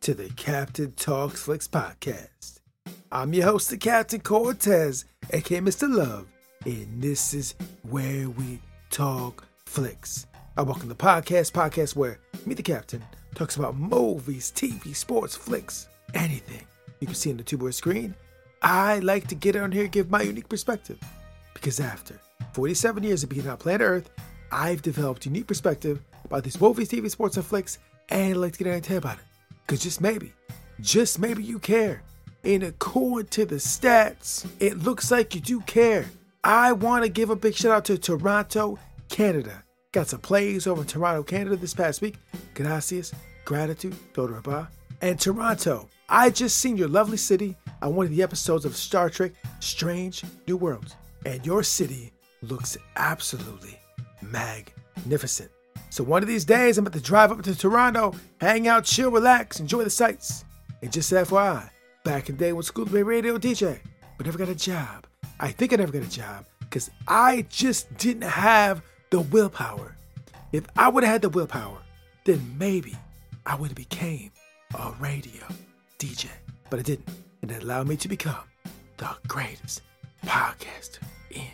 to the Captain Talks Flicks podcast. I'm your host, the Captain Quartez, aka Mr. Love, and this is where we talk flicks. I welcome the podcast, podcast where me, the Captain, talks about movies, TV, sports, flicks, anything you can see on the two-board screen. I like to get on here and give my unique perspective because after 47 years of being on planet Earth, I've developed unique perspective about these movies, TV, sports, and flicks, and I'd like to get on and about it. Because just maybe, just maybe you care. And according to the stats, it looks like you do care. I want to give a big shout out to Toronto, Canada. Got some plays over in Toronto, Canada this past week. Gracias, gratitude, Dodoraba. And Toronto, I just seen your lovely city on one of the episodes of Star Trek Strange New Worlds. And your city looks absolutely magnificent. So one of these days, I'm about to drive up to Toronto, hang out, chill, relax, enjoy the sights. And just FYI, back in the day when school be a radio DJ, but never got a job. I think I never got a job because I just didn't have the willpower. If I would have had the willpower, then maybe I would have became a radio DJ. But I didn't, and it allowed me to become the greatest podcaster in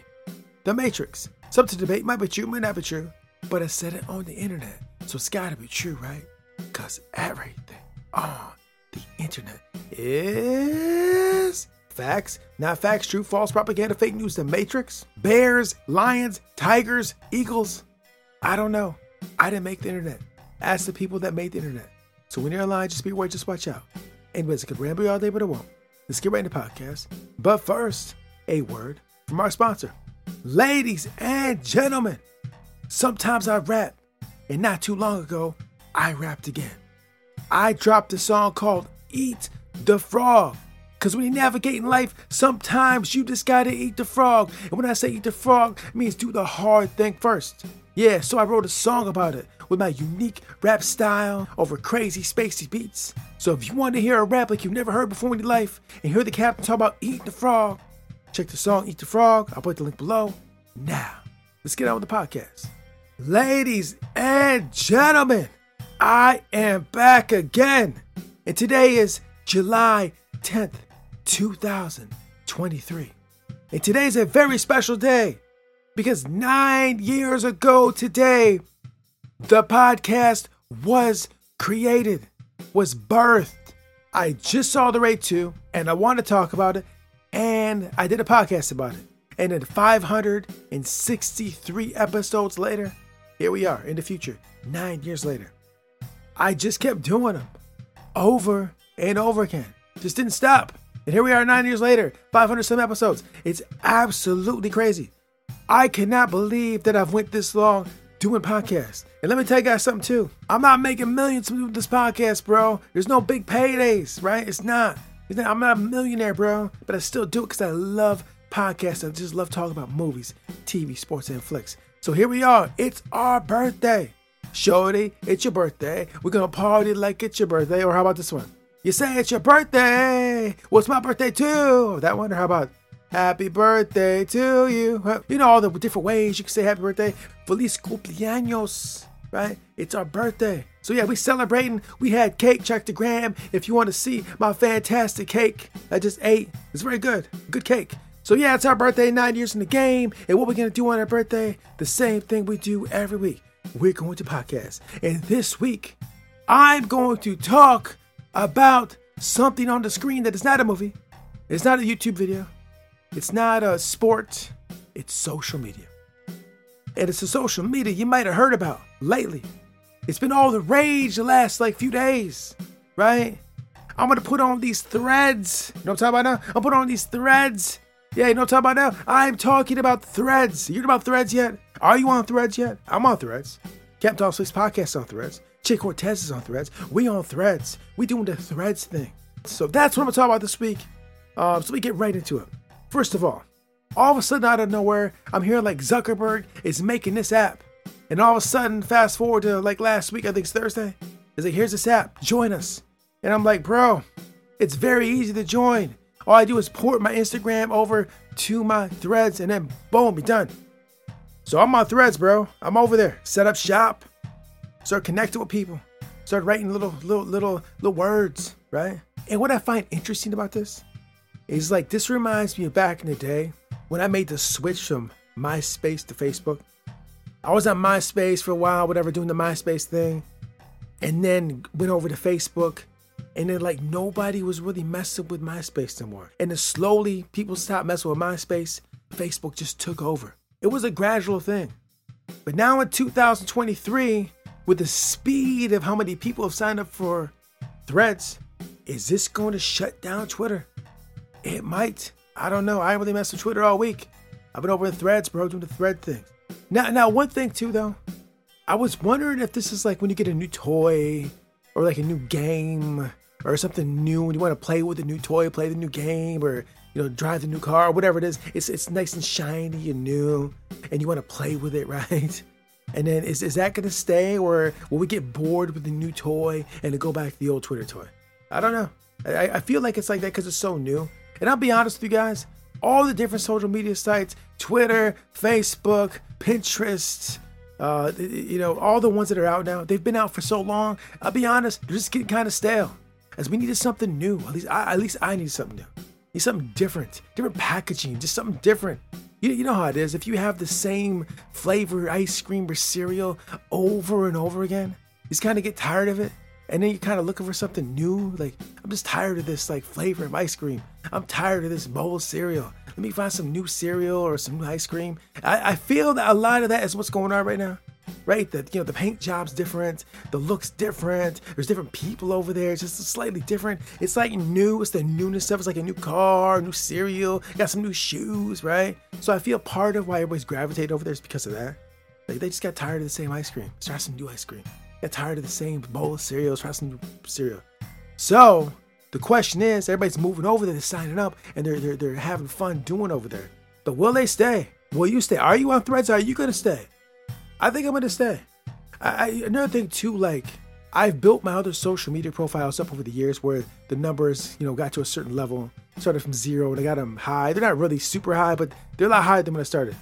the Matrix. Something to debate might be true, might not be true, but I said it on the internet, so it's gotta be true, right? Cause everything on the internet is facts, not facts, true, false, propaganda, fake news, the Matrix, bears, lions, tigers, eagles. I don't know. I didn't make the internet. Ask the people that made the internet. So when you're online, just be aware, just watch out. Anyways, I could ramble all day, but I won't. Let's get right into the podcast. But first, a word from our sponsor. Ladies and gentlemen, sometimes I rap, and not too long ago, I rapped again. I dropped a song called Eat the Frog. Cause when you navigate in life, sometimes you just gotta eat the frog. And when I say eat the frog, it means do the hard thing first. Yeah, so I wrote a song about it with my unique rap style over crazy spacey beats. So if you want to hear a rap like you've never heard before in your life and hear the captain talk about eat the frog, check the song Eat the Frog. I'll put the link below. Now, let's get on with the podcast. Ladies and gentlemen, I am back again. And today is July 10th, 2023. And today is a very special day because nine years ago today, the podcast was created, was birthed. I just saw the Raid 2 and I want to talk about it, and I did a podcast about it. And then 563 episodes later, here we are in the future, nine years later. I just kept doing them over and over again. Just didn't stop. And here we are nine years later, 500 some episodes. It's absolutely crazy. I cannot believe that I've went this long doing podcasts. And let me tell you guys something too. I'm not making millions from this podcast, bro. There's no big paydays, right? It's not. It's not I'm not a millionaire, bro. But I still do it because I love podcasts. I just love talking about movies, TV, sports, and flicks. So here we are. It's our birthday. Shorty, it's your birthday. We're gonna party like it's your birthday. Or how about this one? You say it's your birthday. Well, it's my birthday too. That one. Or how about happy birthday to you? You know all the different ways you can say happy birthday. Feliz cumpleaños. Right? It's our birthday. So yeah, we celebrating. We had cake. Check the gram if you want to see my fantastic cake I just ate. It's very good. Good cake. So yeah, it's our birthday, nine years in the game. And what we're gonna do on our birthday? The same thing we do every week. We're going to podcast. And this week, I'm going to talk about something on the screen that is not a movie. It's not a YouTube video. It's not a sport. It's social media. And it's a social media you might have heard about lately. It's been all the rage the last like few days, right? I'm gonna put on these threads. You know what I'm talking about now? I'm putting on these threads. Yeah, you know what I'm talking about now? I'm talking about threads. You heard about threads yet? Are you on threads yet? I'm on threads. Captain Six podcast on threads. Che Quartez is on threads. We on threads. We doing the threads thing. So that's what I'm gonna talk about this week. Um, so we get right into it. First of all, all of a sudden out of nowhere, I'm hearing like Zuckerberg is making this app. And all of a sudden, fast forward to like last week, I think it's Thursday. Is like, here's this app, join us. And I'm like, bro, it's very easy to join. All I do is port my Instagram over to my threads and then boom, be done. So I'm on threads, bro. I'm over there. Set up shop. Start connecting with people. Start writing little little little little words, right? And what I find interesting about this is like this reminds me of back in the day when I made the switch from MySpace to Facebook. I was on MySpace for a while, whatever, doing the MySpace thing, and then went over to Facebook and then like nobody was really messing with MySpace anymore. And then slowly people stopped messing with MySpace. Facebook just took over. It was a gradual thing. But now in 2023, with the speed of how many people have signed up for threads, is this going to shut down Twitter? It might. I don't know. I ain't really messed with Twitter all week. I've been over in threads, bro, doing the thread thing. Now, now, one thing too, though, I was wondering if this is like when you get a new toy or like a new game or something new and you want to play with the new toy, play the new game, or you know, drive the new car, or whatever it is. It's it's nice and shiny and new, and you want to play with it, right? And then is is that gonna stay, or will we get bored with the new toy and go back to the old Twitter toy? I don't know. I, I feel like it's like that because it's so new. And I'll be honest with you guys, all the different social media sites, Twitter, Facebook, Pinterest, uh, you know, all the ones that are out now, they've been out for so long. I'll be honest, they're just getting kind of stale. As we needed something new. At least I, at least I need something new. Need something different, different packaging, just something different. You, you know how it is. If you have the same flavor ice cream or cereal over and over again, you just kind of get tired of it. And then you're kind of looking for something new. Like, I'm just tired of this like flavor of ice cream. I'm tired of this bowl cereal. Let me find some new cereal or some new ice cream. I, I feel that a lot of that is what's going on right now right? The you know the paint job's different, the looks different. There's different people over there. It's just slightly different. It's like new. It's the newness stuff. It's like a new car, new cereal, got some new shoes, right? So I feel part of why everybody's gravitated over there is because of that. Like they just got tired of the same ice cream. Let's try some new ice cream. Got tired of the same bowl of cereal. Let's try some new cereal. So the question is, everybody's moving over there, they're signing up, and they're they're they're having fun doing over there. But will they stay? Will you stay? Are you on Threads? Are you gonna stay? I think I'm gonna stay. I, I, another thing too, like I've built my other social media profiles up over the years where the numbers, you know, got to a certain level. Started from zero and I got them high. They're not really super high, but they're a lot higher than when I started.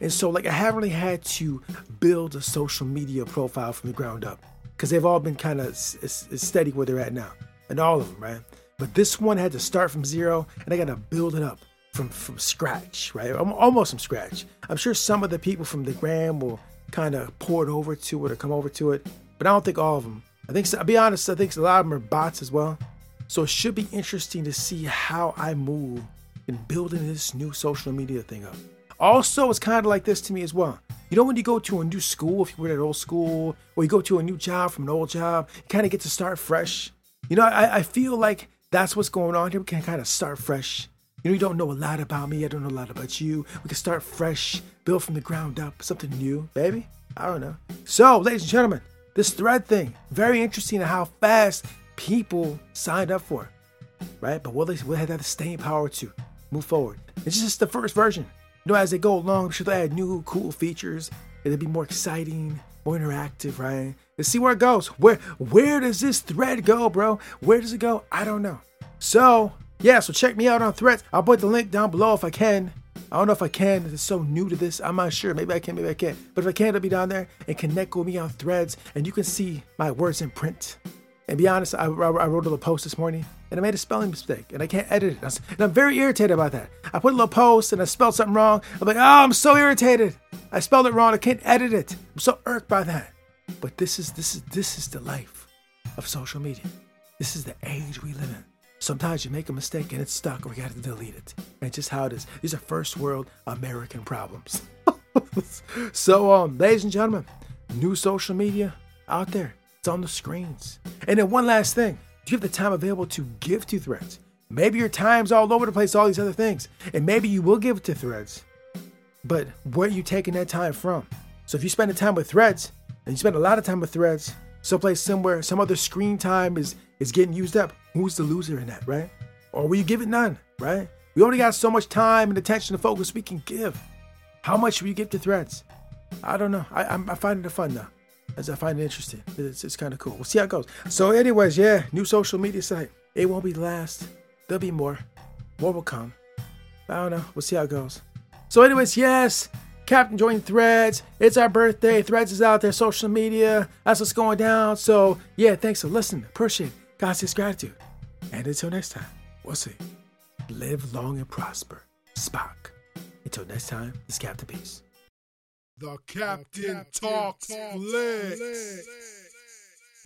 And so, like, I haven't really had to build a social media profile from the ground up because they've all been kind of s- s- steady where they're at now, and all of them, right? But this one had to start from zero, and I got to build it up from from scratch, right? I'm Almost from scratch. I'm sure some of the people from the gram will kind of poured over to it or come over to it. But I don't think all of them. I think, I'll be honest, I think a lot of them are bots as well. So it should be interesting to see how I move in building this new social media thing up. Also, it's kind of like this to me as well. You know, when you go to a new school, if you were at old school, or you go to a new job from an old job, you kind of get to start fresh. You know, I, I feel like that's what's going on here. We can kind of start fresh. You know, you don't know a lot about me. I don't know a lot about you. We can start fresh, build from the ground up, something new, baby. I don't know. So, ladies and gentlemen, this thread thing, very interesting how fast people signed up for it, right? But will they will have that staying power to move forward? It's just the first version. You know, as they go along, I'm sure they'll add new cool features. It'll be more exciting, more interactive, right? Let's see where it goes. Where where does this thread go, bro? Where does it go? I don't know. So yeah, so check me out on Threads. I'll put the link down below if I can. I don't know if I can. It's so new to this. I'm not sure. Maybe I can, maybe I can't. But if I can, it'll be down there and connect with me on Threads, and you can see my words in print. And be honest, I, I, I wrote a little post this morning, and I made a spelling mistake, and I can't edit it. And I'm very irritated about that. I put a little post, and I spelled something wrong. I'm like, oh, I'm so irritated. I spelled it wrong. I can't edit it. I'm so irked by that. But this is this is this is the life of social media. This is the age we live in. Sometimes you make a mistake and it's stuck, or we got to delete it. And just how it is. These are first world American problems. so, um, ladies and gentlemen, new social media out there. It's on the screens. And then one last thing: do you have the time available to give to Threads? Maybe your time's all over the place, all these other things, and maybe you will give to Threads. But where are you taking that time from? So if you spend the time with Threads, and you spend a lot of time with Threads, someplace somewhere, some other screen time is is getting used up. Who's the loser in that, right? Or will you give it none, right? We only got so much time and attention and focus we can give. How much will you give to threads? I don't know. I, I'm, I find it fun though, as I find it interesting. It's, it's kind of cool. We'll see how it goes. So, anyways, yeah, new social media site. It won't be the last. There'll be more. More will come. I don't know. We'll see how it goes. So, anyways, yes, Captain joined Threads. It's our birthday. Threads is out there, social media. That's what's going down. So, yeah, thanks for listening. Appreciate it. God's His gratitude. And until next time, we'll see. Live long and prosper. Spock. Until next time, it's Captain Peace. The Captain Talks Flicks.